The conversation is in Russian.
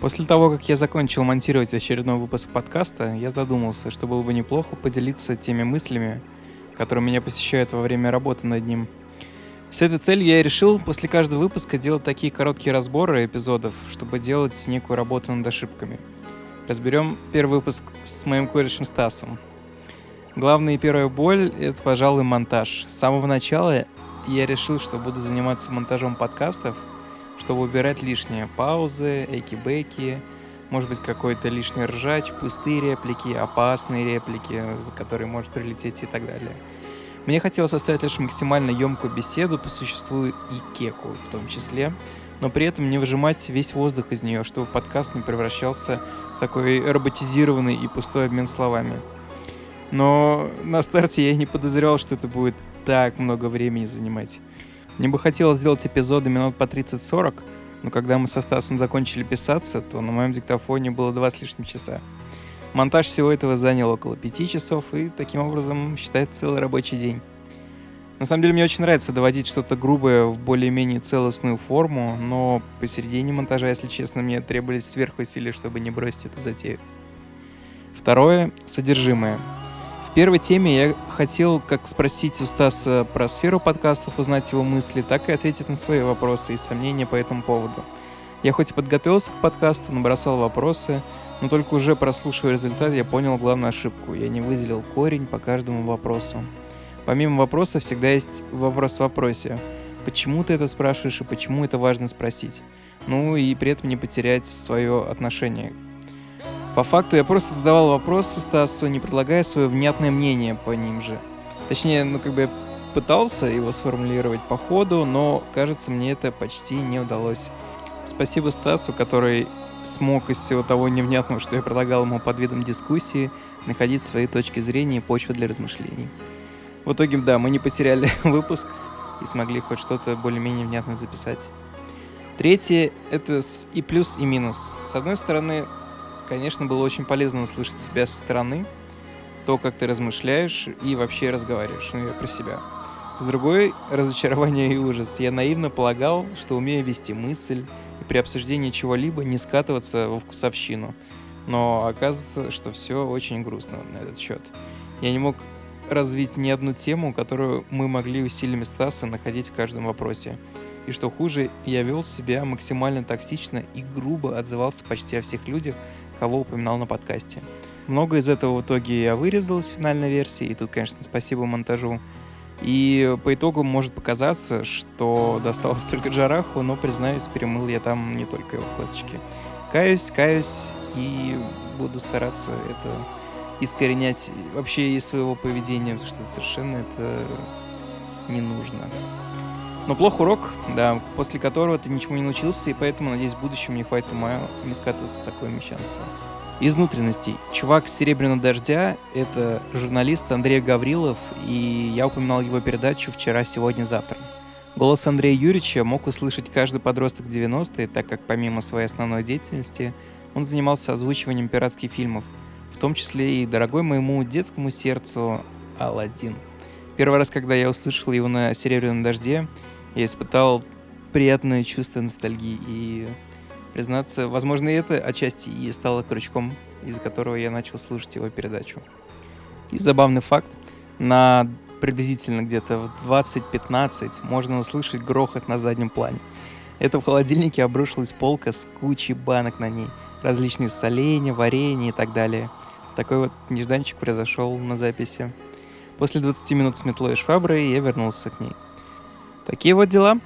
После того, как я закончил монтировать очередной выпуск подкаста, я задумался, что было бы неплохо поделиться теми мыслями, которые меня посещают во время работы над ним. С этой целью я решил после каждого выпуска делать такие короткие разборы эпизодов, чтобы делать некую работу над ошибками. Разберем первый выпуск с моим корешем Стасом. Главная и первая боль — это, пожалуй, монтаж. С самого начала я решил, что буду заниматься монтажом подкастов — чтобы убирать лишние паузы, эки-беки, может быть, какой-то лишний ржач, пустые реплики, опасные реплики, за которые может прилететь и так далее. Мне хотелось оставить лишь максимально емкую беседу по существу и кеку в том числе, но при этом не выжимать весь воздух из нее, чтобы подкаст не превращался в такой роботизированный и пустой обмен словами. Но на старте я не подозревал, что это будет так много времени занимать. Мне бы хотелось сделать эпизоды минут по 30-40, но когда мы со Стасом закончили писаться, то на моем диктофоне было два с лишним часа. Монтаж всего этого занял около пяти часов, и таким образом считается целый рабочий день. На самом деле мне очень нравится доводить что-то грубое в более-менее целостную форму, но посередине монтажа, если честно, мне требовались сверхусилия, чтобы не бросить эту затею. Второе — содержимое первой теме я хотел как спросить у Стаса про сферу подкастов, узнать его мысли, так и ответить на свои вопросы и сомнения по этому поводу. Я хоть и подготовился к подкасту, набросал вопросы, но только уже прослушивая результат, я понял главную ошибку. Я не выделил корень по каждому вопросу. Помимо вопроса всегда есть вопрос в вопросе. Почему ты это спрашиваешь и почему это важно спросить? Ну и при этом не потерять свое отношение по факту я просто задавал вопросы Стасу, не предлагая свое внятное мнение по ним же. Точнее, ну как бы я пытался его сформулировать по ходу, но кажется, мне это почти не удалось. Спасибо Стасу, который смог из всего того невнятного, что я предлагал ему под видом дискуссии, находить свои точки зрения и почву для размышлений. В итоге, да, мы не потеряли выпуск и смогли хоть что-то более-менее внятно записать. Третье — это и плюс, и минус. С одной стороны, конечно, было очень полезно услышать себя со стороны, то, как ты размышляешь и вообще разговариваешь, ну, я про себя. С другой, разочарование и ужас. Я наивно полагал, что умею вести мысль и при обсуждении чего-либо не скатываться во вкусовщину. Но оказывается, что все очень грустно на этот счет. Я не мог развить ни одну тему, которую мы могли усилиями Стаса находить в каждом вопросе. И что хуже, я вел себя максимально токсично и грубо отзывался почти о всех людях, кого упоминал на подкасте. Много из этого в итоге я вырезал из финальной версии, и тут, конечно, спасибо монтажу. И по итогу может показаться, что досталось только Джараху, но, признаюсь, перемыл я там не только его косточки. Каюсь, каюсь и буду стараться это искоренять вообще из своего поведения, потому что совершенно это не нужно. Но плох урок, да, после которого ты ничему не научился, и поэтому, надеюсь, в будущем мне хватит ума не скатываться в такое мещанство. Из внутренностей. Чувак с «Серебряного дождя» — это журналист Андрей Гаврилов, и я упоминал его передачу «Вчера, сегодня, завтра». Голос Андрея Юрьевича мог услышать каждый подросток 90-е, так как помимо своей основной деятельности он занимался озвучиванием пиратских фильмов, в том числе и дорогой моему детскому сердцу «Аладдин». Первый раз, когда я услышал его на «Серебряном дожде», я испытал приятное чувство ностальгии. И, признаться, возможно, и это отчасти и стало крючком, из-за которого я начал слушать его передачу. И забавный факт, на приблизительно где-то в 20-15 можно услышать грохот на заднем плане. Это в холодильнике обрушилась полка с кучей банок на ней, различные соленья, варенье и так далее. Такой вот нежданчик произошел на записи. После 20 минут с метлой и шваброй я вернулся к ней. Такие вот дела.